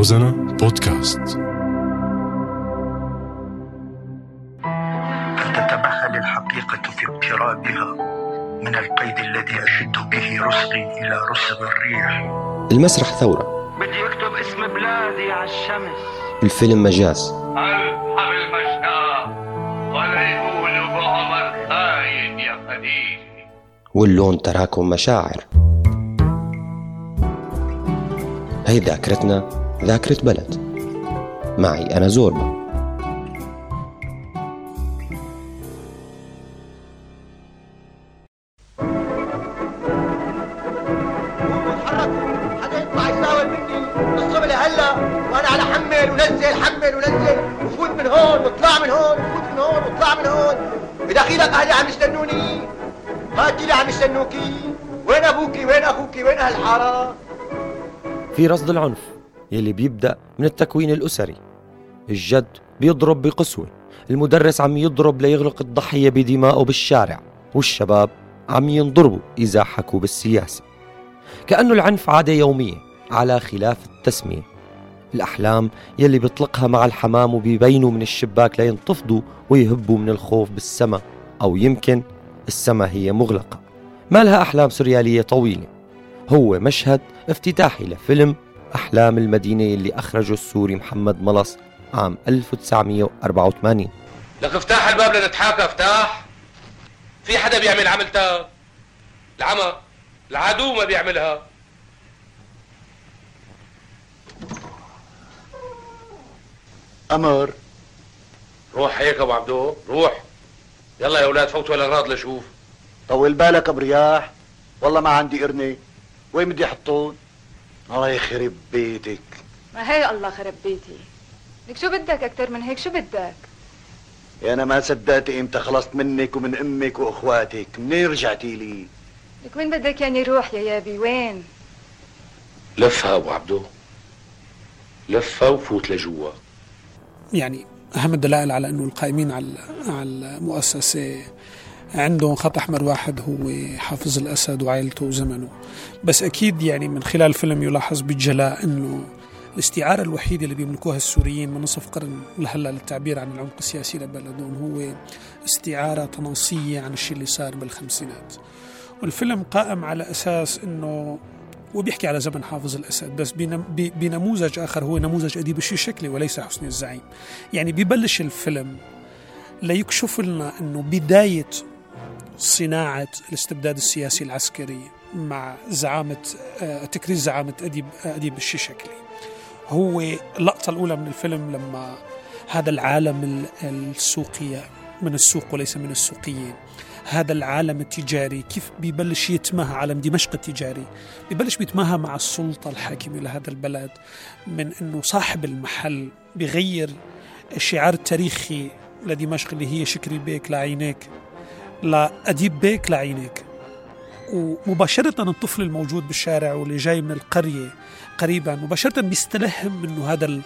روزانا بودكاست. فلتتمهل الحقيقة في اقترابها من القيد الذي أشد به رسغي إلى رسغ الريح. المسرح ثورة. بدي أكتب اسم بلادي على الشمس. الفيلم مجاز. ألحم المشتاق ولا يقولوا بعمر خاين يا خديجة واللون تراكم مشاعر. هي ذاكرتنا ذاكرة بلد. معي أنا زوربا. اتحركوا حدا يطلع يساوي مني. الصبح لهلا وأنا على حمل ونزل حمل ونزل. وفوت من هون واطلع من هون وفوت من هون واطلع من هون. بدخيلك أهلي عم يستنوني. هاتي لي عم يستنوكي. وين أبوكي؟ وين أخوكي؟ وين أهل الحاره في رصد العنف. يلي بيبدأ من التكوين الأسري. الجد بيضرب بقسوة المدرس عم يضرب ليغلق الضحية بدمائه بالشارع والشباب عم ينضربوا إذا حكوا بالسياسة. كأنه العنف عادة يومية على خلاف التسمية. الأحلام يلي بيطلقها مع الحمام وبيبينوا من الشباك لينتفضوا ويهبوا من الخوف بالسما أو يمكن السما هي مغلقة. ما لها أحلام سريالية طويلة. هو مشهد افتتاحي لفيلم أحلام المدينة اللي أخرجه السوري محمد ملص عام 1984 لك افتح الباب لنتحاكى افتح في حدا بيعمل عملتها العمى. العدو ما بيعملها. أمر. روح هيك أبو عبدو روح. يلا يا أولاد فوتوا الاغراض لشوف. طول بالك أبو رياح. والله ما عندي قرنة. وين بدي احطهم الله يخرب بيتك. ما هي الله خرب بيتي؟ لك شو بدك أكتر من هيك؟ شو بدك؟ يا أنا ما صدقت إمتى خلصت منك ومن أمك وأخواتك. منين رجعتي لي؟ لك وين بدك يعني روح يا يابي؟ وين؟ لفها أبو عبدو. لفها وفوت لجوا. يعني أهم الدلائل على أنه القائمين على على المؤسسة عندهم خط أحمر واحد هو حافظ الأسد وعائلته وزمنه. بس أكيد يعني من خلال الفيلم يلاحظ بجلاء أنه الاستعارة الوحيدة اللي بيملكوها السوريين من نصف قرن لهلأ للتعبير عن العمق السياسي لبلدهم هو استعارة تناصية عن الشيء اللي صار بالخمسينات. والفيلم قائم على أساس أنه وبيحكي على زمن حافظ الأسد بس بنموذج آخر هو نموذج أديب الشكلي وليس حسني الزعيم. يعني ببلش الفيلم ليكشف لنا أنه بداية صناعة الاستبداد السياسي العسكري مع زعامة آه، تكريس زعامة أديب أديب الشيشكلي هو اللقطة الأولى من الفيلم لما هذا العالم ال- السوقي من السوق وليس من السوقيين. هذا العالم التجاري كيف بيبلش يتماهى عالم دمشق التجاري؟ بيبلش بيتماهى مع السلطة الحاكمة لهذا البلد من أنه صاحب المحل بيغير الشعار التاريخي لدمشق اللي هي شكري بيك لعينيك. لأديب بيك لعينيك. ومباشرة الطفل الموجود بالشارع واللي جاي من القرية قريبا مباشرة بيستلهم منه هذا ال-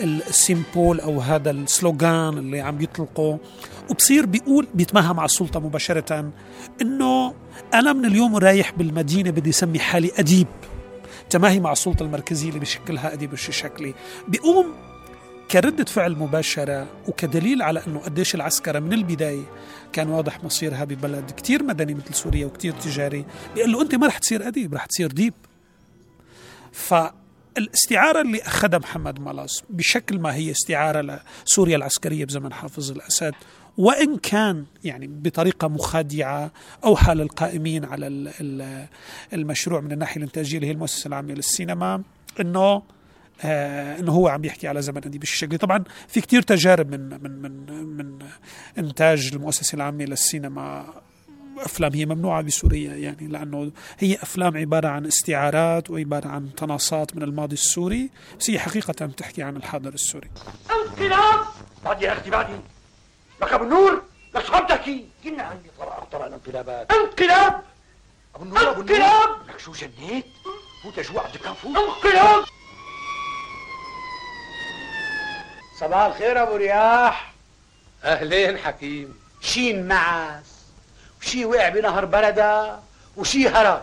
ال symbol أو هذا ال slogan اللي عم يطلقه. وبصير بيقول بيتماهى مع السلطة مباشرة إنه أنا من اليوم رايح بالمدينة بدي أسمي حالي أديب. تماهي مع السلطة المركزية اللي بشكلها أديب الشيشكلي. بيقوم كردة فعل مباشرة وكدليل على أنه قديش العسكرة من البداية كان واضح مصيرها ببلد كتير مدني مثل سوريا وكتير تجاري بيقول له أنت ما رح تصير أديب رح تصير ديب. فالاستعارة اللي أخذها محمد ملاص بشكل ما هي استعارة لسوريا العسكرية بزمن حافظ الأسد وإن كان يعني بطريقة مخادعة أوحى للقائمين على ال- ال- المشروع من الناحية الإنتاجية اللي هي المؤسسة العامة للسينما أنه آه إنه هو عم بيحكي على زمن اديب الشكل طبعا في كتير تجارب من من من من إنتاج المؤسسة العامة للسينما. أفلام هي ممنوعة بسوريا يعني لأنه هي أفلام عبارة عن استعارات وعبارة عن تناصات من الماضي السوري بس هي حقيقة بتحكي عن الحاضر السوري. انقلاب بعد يا أختي بعدي. لك ابو النور! لك شو عم تحكي؟ قلنا عندي طرق اخطر الانقلابات. انقلاب! أبو النور أبو النور. انقلاب! لك شو جنيت؟ فوت جوا عبد الكافور انقلاب! صباح الخير أبو رياح. أهلين حكيم. شي انمعس وشي وقع بنهر بلدة وشي هرب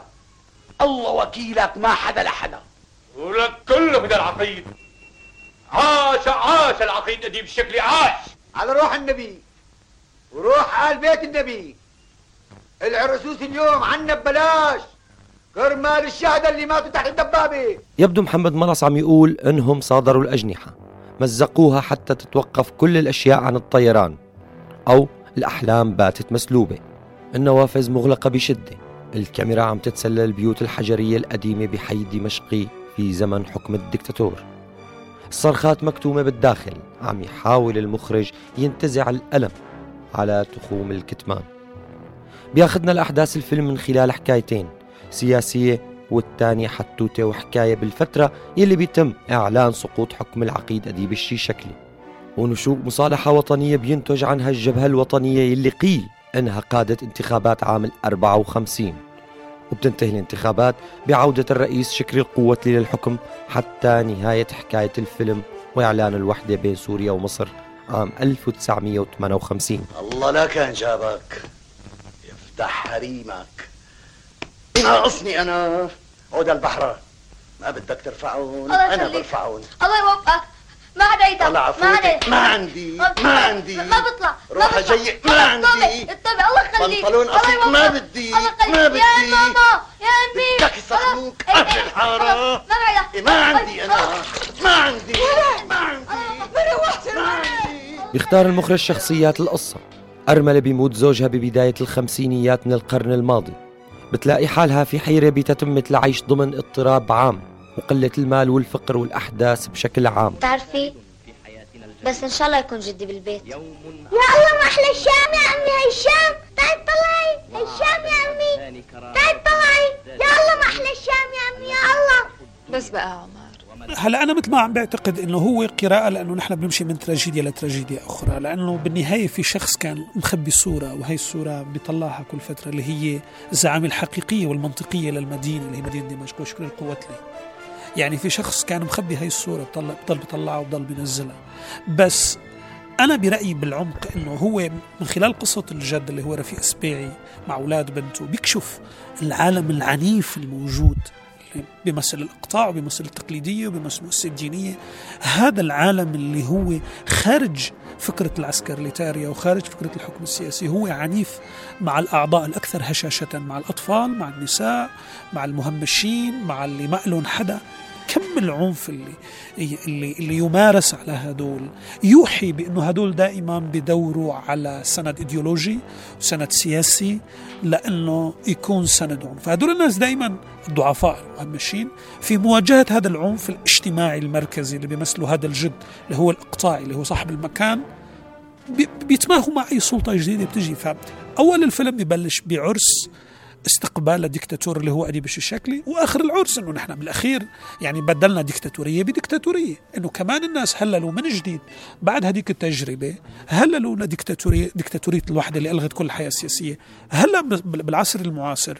الله وكيلك ما حدا لحدا. ولك كله بدل العقيد. عاش عاش العقيد اديب الشكلي عاش. على روح النبي وروح آل بيت النبي. العرسوس اليوم عنا ببلاش. كرمال الشهداء اللي ماتوا تحت الدبابة. يبدو محمد ملص عم يقول إنهم صادروا الأجنحة. مزقوها حتى تتوقف كل الأشياء عن الطيران أو الأحلام باتت مسلوبة. النوافذ مغلقة بشدة. الكاميرا عم تتسلل البيوت الحجرية القديمة بحي دمشقي في زمن حكم الدكتاتور. الصرخات مكتومة بالداخل عم يحاول المخرج ينتزع الألم على تخوم الكتمان. بياخدنا لأحداث الفيلم من خلال حكايتين سياسية والتانية حتوتة وحكاية بالفترة يلي بيتم إعلان سقوط حكم العقيد أديب الشيشكلي ونشوء مصالحة وطنية بينتج عنها الجبهة الوطنية يلي قيل إنها قادت انتخابات عام 54 وبتنتهي الانتخابات بعودة الرئيس شكري القوة للحكم حتى نهاية حكاية الفيلم وإعلان الوحدة بين سوريا ومصر عام 1958 الله لا كان جابك يفتح حريمك. ناقصني أنا. عود البحر. ما بدك ترفعون؟ أنا. برفعون. الله يوفقك. ما حدا يقدر طلع ما فوتك ما عندي. ما عندي. ما بطلع. روح ما بطلع. جاي. ما عندي. اتبع. الله يخليك. بنطلون الله قصير ما. بدي. ما يا بدي ماما. يا أمي. بدك يسخنوك. قبل إيه،. الحارة. ما بعرف إيه، ما عندي أنا. ما عندي. ما عندي. ما عندي. بيختار المخرج شخصيات القصة. أرملة بيموت زوجها ببداية الخمسينيات من القرن الماضي. بتلاقي حالها في حيرة بتتمة العيش ضمن اضطراب عام وقلة المال والفقر والأحداث بشكل عام. بتعرفي؟ بس إن شاء الله يكون جدي بالبيت. يا الله ما أحلى الشام يا عمي هاي الشام تعي طلعي هاي الشام يا عمي تعي طلعي يا الله ما أحلى الشام يا عمي يا الله بس بقى عمر هلا أنا مثل ما عم بعتقد إنه هو قراءة لأنه نحن بنمشي من تراجيديا لتراجيديا أخرى لأنه بالنهاية في شخص كان مخبي صورة وهي الصورة بيطلعها كل فترة اللي هي الزعامة الحقيقية والمنطقية للمدينة اللي هي مدينة دمشق وشكر القوتلي يعني في شخص كان مخبي هاي الصورة بضل بضل بيطلعها وبضل بينزلها. بس أنا برأيي بالعمق إنه هو من خلال قصة الجد اللي هو رفيق سبيعي مع أولاد بنته بيكشف العالم العنيف الموجود. بيمثل الإقطاع وبيمثل التقليدية وبيمثل الدينية. هذا العالم اللي هو خارج فكرة العسكريتاريا وخارج فكرة الحكم السياسي هو عنيف مع الأعضاء الأكثر هشاشة مع الأطفال مع النساء مع المهمشين مع اللي ما لهم حدا. كم العنف اللي اللي اللي يمارس على هدول؟ يوحي بأنه هدول دائما بدوروا على سند إيديولوجي وسند سياسي لأنه يكون سند عنف. فهدول الناس دائما الضعفاء المهمشين في مواجهة هذا العنف الاجتماعي المركزي اللي بيمثله هذا الجد اللي هو الإقطاعي اللي هو صاحب المكان. بي- بيتماهوا مع أي سلطة جديدة بتجي. فأول الفيلم ببلش بعرس استقبال لديكتاتور اللي هو اديب الشكلي وآخر العرس إنه نحن بالأخير يعني بدلنا ديكتاتورية بديكتاتورية إنه كمان الناس هللوا من جديد بعد هذيك التجربة هللوا لديكتاتوريه ديكتاتوريه الوحدة اللي ألغت كل الحياة السياسيه هلا بال- بالعصر المعاصر.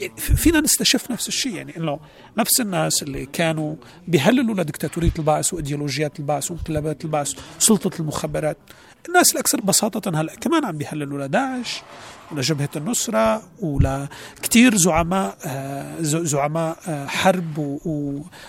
يعني في- فينا نستشف نفس الشيء يعني إنه نفس الناس اللي كانوا بيهللوا لديكتاتورية البعث وإيديولوجيات البعث وانقلابات البعث سلطة المخابرات. الناس الأكثر بساطة هلا كمان عم بيهللوا لداعش ولجبهة النصرة ولكتير زعماء آه، زعماء آه، حرب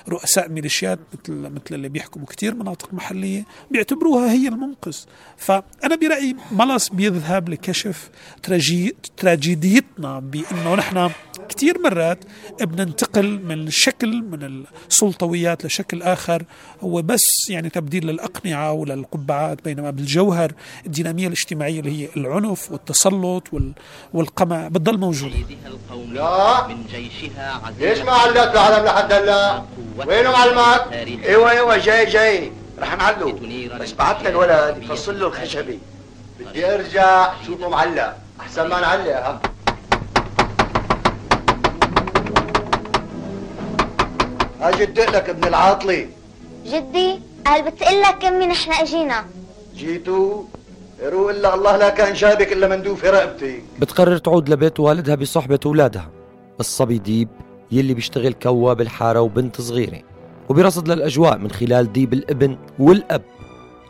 ورؤساء ميليشيات مثل مثل اللي بيحكموا كتير مناطق محلية بيعتبروها هي المنقذ. فأنا برأيي ملص بيذهب لكشف تراجي تراجيديتنا بأنه نحن كتير مرات بننتقل من شكل من السلطويات لشكل آخر هو بس يعني تبديل للأقنعة وللقبعات بينما بالجوهر الدينامية الاجتماعية اللي هي العنف والتسلط وال- والقمع بتضل موجودة لا من جيشها ليش ما علقت العلم لحد هلا؟ وينه معلمك؟ أيوه أيوه جاي جاي. رح نعلو. بس بعت لي الولد يفصل له الخشبي. بدي ارجع شوفه معلق. أحسن ما نعلق ها. أجي ادق لك ابن العاطلي. جدي قال بتقول لك امي نحن اجينا. جيتوا روق إلا الله لا كان شابك إلا مندوب في رقبتي بتقرر تعود لبيت والدها بصحبة أولادها. الصبي ديب يلي بيشتغل كوا بالحارة وبنت صغيرة. وبيرصد للأجواء من خلال ديب الابن والأب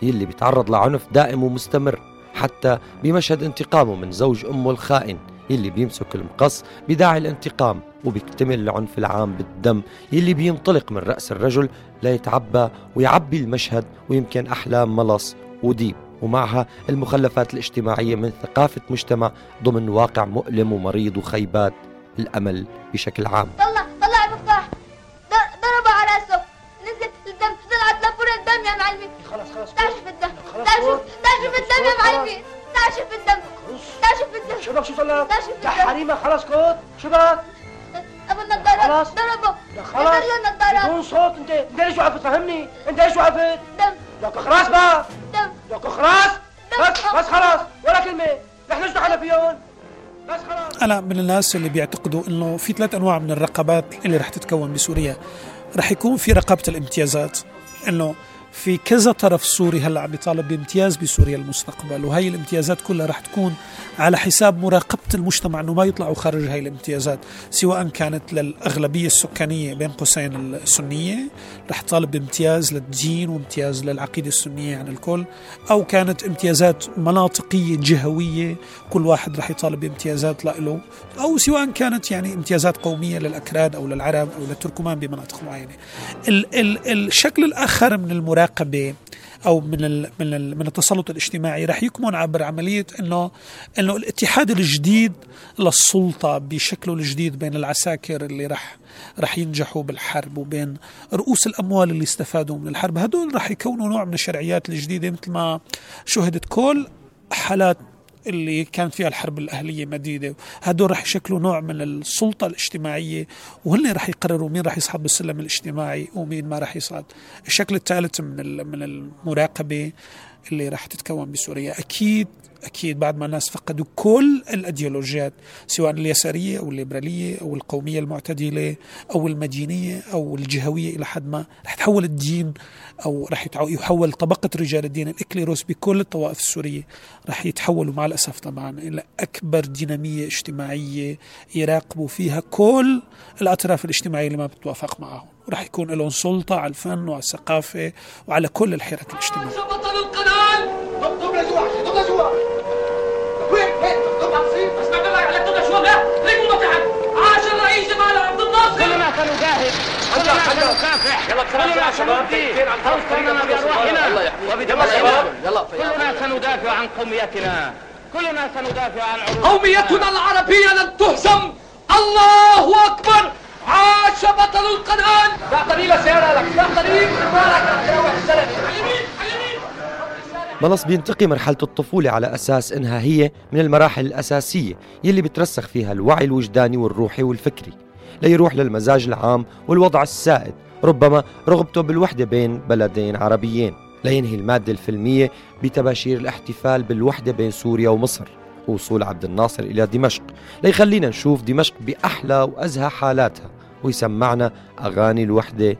يلي بيتعرض لعنف دائم ومستمر حتى بمشهد انتقامه من زوج أمه الخائن يلي بيمسك المقص بداعي الانتقام وبيكتمل العنف العام بالدم يلي بينطلق من رأس الرجل ليتعبى ويعبي المشهد ويمكن أحلام ملص وديب. ومعها المخلفات الاجتماعية من ثقافة مجتمع ضمن واقع مؤلم ومريض وخيبات الأمل بشكل عام. طلع طلع المفتاح ضربه على راسه. نزلت الدم طلعت لفور الدم يا معلمي. خلاص خلاص. تعشف الدم. تعشف تعشف الدم يا معلمي. تعشف الدم. تعشف الدم. شو بك شو؟ تعشف يا الدم. حريمة خلاص شو بك؟ أبو النضارة. خلاص. ضربه. لا خلاص. بدون صوت انت انت ليش وقفت؟ فهمني. انت ليش وقفت؟ دم. لك خلاص بقى. دم لك خلاص بس بس خلاص. ولا كلمة. نحن دخلنا فيهم؟ بس خلاص. أنا من الناس اللي بيعتقدوا إنه في ثلاث أنواع من الرقابات اللي رح تتكون بسوريا. رح يكون في رقابة الامتيازات. إنه في كذا طرف سوري هلأ عم بيطالب بامتياز بسوريا المستقبل وهي الامتيازات كلها رح تكون على حساب مراقبة المجتمع إنه ما يطلعوا خارج هاي الامتيازات سواء كانت للأغلبية السكانية بين قوسين السنية رح تطالب بامتياز للدين وامتياز للعقيدة السنية عن الكل أو كانت امتيازات مناطقية جهوية كل واحد رح يطالب بامتيازات له أو سواء كانت يعني امتيازات قومية للأكراد أو للعرب أو للتركمان بمناطق معينة. ال ال الشكل الآخر من المراقبة أو من ال من ال من التسلط الاجتماعي. رح يكمن عبر عملية انه إنه الاتحاد الجديد للسلطة بشكله الجديد بين العساكر اللي رح رح ينجحوا بالحرب وبين رؤوس الأموال اللي استفادوا من الحرب. هدول رح يكونوا نوع من الشرعيات الجديدة مثل ما شهدت كل حالات اللي كانت فيها الحرب الأهلية مديدة. هدول رح يشكلوا نوع من السلطة الاجتماعية وهن رح يقرروا مين رح يصعد بالسلم الاجتماعي ومين ما رح يصعد. الشكل الثالث من من المراقبة اللي رح تتكون بسوريا. أكيد أكيد بعد ما الناس فقدوا كل الأيديولوجيات سواء اليسارية أو الليبرالية أو القومية المعتدلة أو المدينية أو الجهوية إلى حد ما رح تحول الدين أو رح يحول طبقة رجال الدين الإكليروس بكل الطوائف السورية رح يتحولوا مع الأسف طبعا إلى أكبر دينامية اجتماعية يراقبوا فيها كل الأطراف الاجتماعية اللي ما بتوافق معهم. ورح يكون لهم سلطة على الفن وعلى الثقافة وعلى كل الحرك الاجتماعيه طريق فوزنا بأرواحنا الله يحميك يلا شباب يلا كلنا سندافع عن قوميتنا. كلنا سندافع عن عروض قوميتنا العربية لن تهزم. الله أكبر. عاش بطل القناة تعطني بس يا لك. وحش زلمه ملص بينتقي مرحلة الطفولة على أساس إنها هي من المراحل الأساسية يلي بترسخ فيها الوعي الوجداني والروحي والفكري. ليروح للمزاج العام والوضع السائد ربما رغبته بالوحدة بين بلدين عربيين. لينهي المادة الفيلمية بتباشير الاحتفال بالوحدة بين سوريا ومصر. ووصول عبد الناصر إلى دمشق. ليخلينا نشوف دمشق بأحلى وأزهى حالاتها. ويسمعنا أغاني الوحدة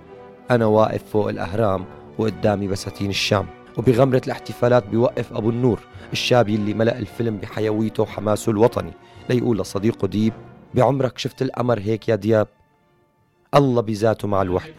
أنا واقف فوق الأهرام وقدامي بساتين الشام. وبغمرة الاحتفالات بيوقف أبو النور الشاب يلي ملأ الفيلم بحيويته وحماسه الوطني. ليقول لصديقه ديب بعمرك شفت القمر هيك يا دياب؟ الله بذاته مع الوحدة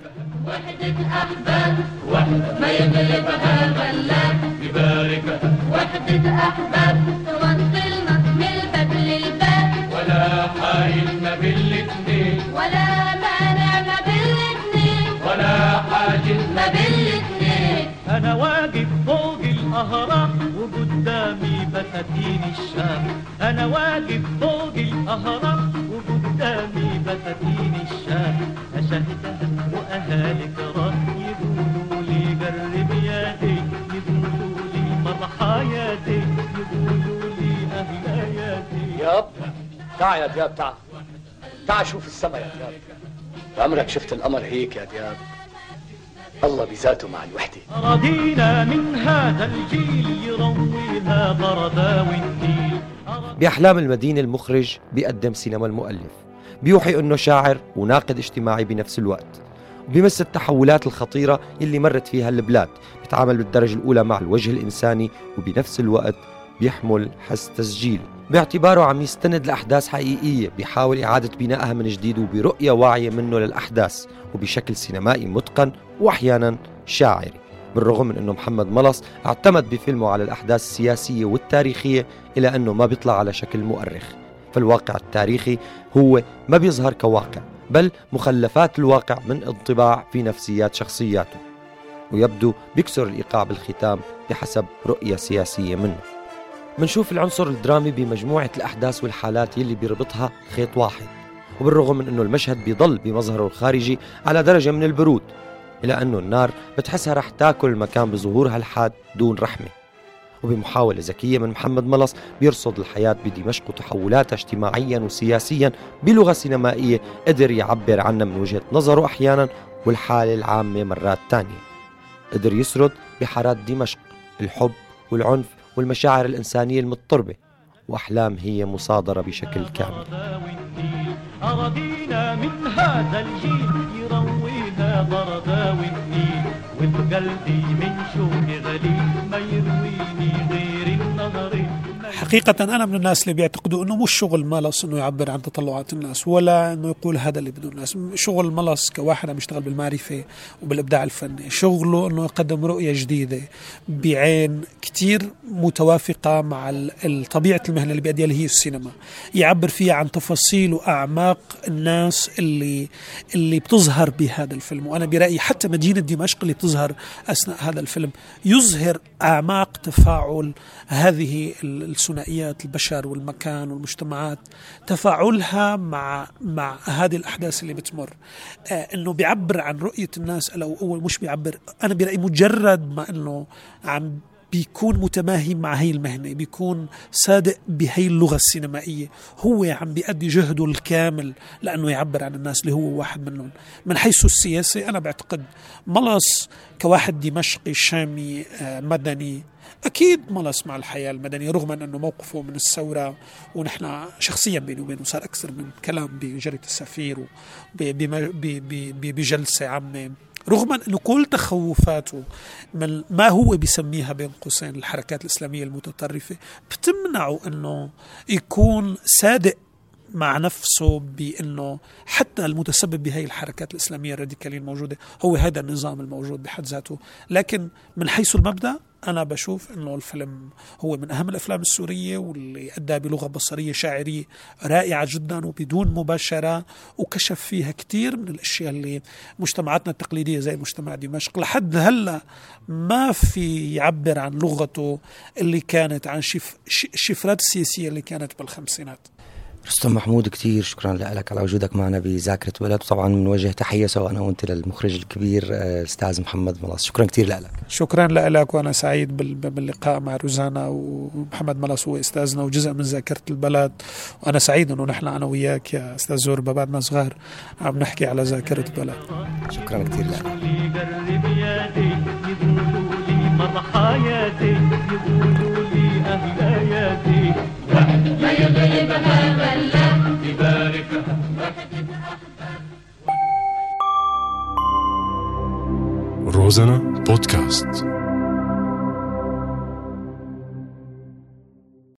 وحدة أحباب وحدة ما يغلبها غلاب ببارك. وحدة أحباب توصلنا من الباب للباب. ولا حايل ما بين الاتنين ولا مانع ما بين الاتنين ولا حاجز ما بين الاتنين أنا واقف فوق الأهرام وقدامي بساتين الشام أنا واقف فوق الأهرام تعال يا دياب تعال. تعال شوف السما يا دياب. عمرك شفت القمر هيك يا دياب؟ الله بذاته مع الوحدة. رضينا من هذا الجيل يرويها غربا والنيل. بأحلام المدينة المخرج بيقدم سينما المؤلف. بيوحي أنه شاعر وناقد اجتماعي بنفس الوقت. بيمس التحولات الخطيرة اللي مرت فيها البلاد. بيتعامل بالدرجة الأولى مع الوجه الإنساني وبنفس الوقت بيحمل حس تسجيلي باعتباره عم يستند لأحداث حقيقية بيحاول إعادة بنائها من جديد وبرؤية واعية منه للأحداث وبشكل سينمائي متقن وأحيانا شاعري. بالرغم من أنه محمد ملص اعتمد بفيلمه على الأحداث السياسية والتاريخية إلى أنه ما بيطلع على شكل مؤرخ. فالواقع التاريخي هو ما بيظهر كواقع بل مخلفات الواقع من انطباع في نفسيات شخصياته. ويبدو بيكسر الإيقاع بالختام بحسب رؤية سياسية منه. منشوف العنصر الدرامي بمجموعة الأحداث والحالات يلي بيربطها خيط واحد. وبالرغم من أنه المشهد بيضل بمظهره الخارجي على درجة من البرود إلى أنه النار بتحسها رح تاكل المكان بظهورها الحاد دون رحمة. وبمحاولة ذكية من محمد ملص بيرصد الحياة بدمشق وتحولاتها اجتماعيا وسياسيا بلغة سينمائية قدر يعبر عنها من وجهة نظره أحيانا والحالة العامة مرات تانية. قدر يسرد بحارات دمشق الحب والعنف والمشاعر الإنسانية المضطربة وأحلام هي مصادرة بشكل كامل. أراضينا من هذا الجيل يرويها بردا والنيل وبقلبي من شوقي غليل ما يرويني غير النهر حقيقة أنا من الناس اللي بيعتقدوا أنه مش شغل ملص أنه يعبر عن تطلعات الناس ولا أنه يقول هذا اللي بده الناس شغل ملص كواحد عم يشتغل بالمعرفة وبالإبداع الفني شغله أنه يقدم رؤية جديدة بعين كتير متوافقة مع طبيعة المهنة اللي بيأديها اللي هي السينما. يعبر فيها عن تفاصيل وأعماق الناس اللي اللي بتظهر بهذا الفيلم. وأنا برأيي حتى مدينة دمشق اللي بتظهر أثناء هذا الفيلم. يظهر أعماق تفاعل هذه ثنائيات البشر والمكان والمجتمعات. تفاعلها مع مع هذه الأحداث اللي بتمر. آه إنه بيعبر عن رؤية الناس أول مش بيعبر. أنا برأيي مجرد ما إنه عم بيكون متماهي مع هي المهنة بيكون صادق بهي اللغة السينمائية. هو عم بيأدي جهده الكامل لأنه يعبر عن الناس اللي هو واحد منهم. من حيث السياسي أنا بعتقد ملص كواحد دمشقي شامي آه، مدني. أكيد ما مع الحياة المدنية رغم انه موقفه من الثورة ونحن شخصيا بيني وبينه صار أكثر من كلام بجريدة السفير بجلسة عامة. رغم انه كل تخوفاته من ما هو بيسميها بين قوسين الحركات الإسلامية المتطرفة بتمنعه إنه يكون صادق مع نفسه بإنه حتى المتسبب بهي الحركات الإسلامية الراديكالية الموجودة هو هذا النظام الموجود بحد ذاته، لكن من حيث المبدأ أنا بشوف إنه الفيلم هو من أهم الأفلام السورية واللي أدى بلغة بصرية شاعرية رائعة جدا وبدون مباشرة وكشف فيها كثير من الأشياء اللي مجتمعاتنا التقليدية زي مجتمع دمشق. لحد هلأ ما في يعبر عن لغته اللي كانت عن شف الشفرات السياسيه اللي كانت بالخمسينات. رستم محمود كثير شكرا لك على وجودك معنا بذاكرة بلد وطبعا بنوجه تحية سواء أنا وأنت للمخرج الكبير آه، الأستاذ محمد ملاص. شكرا كثير لك. شكرا لك وأنا سعيد باللقاء مع روزانا ومحمد ملاص هو أستاذنا وجزء من ذاكرة البلد. وأنا سعيد أنه نحن أنا وياك يا أستاذ زوربا بعدنا صغار عم نحكي على ذاكرة بلد شكرا كثير لك. حياتي يقولوا روزانا بودكاست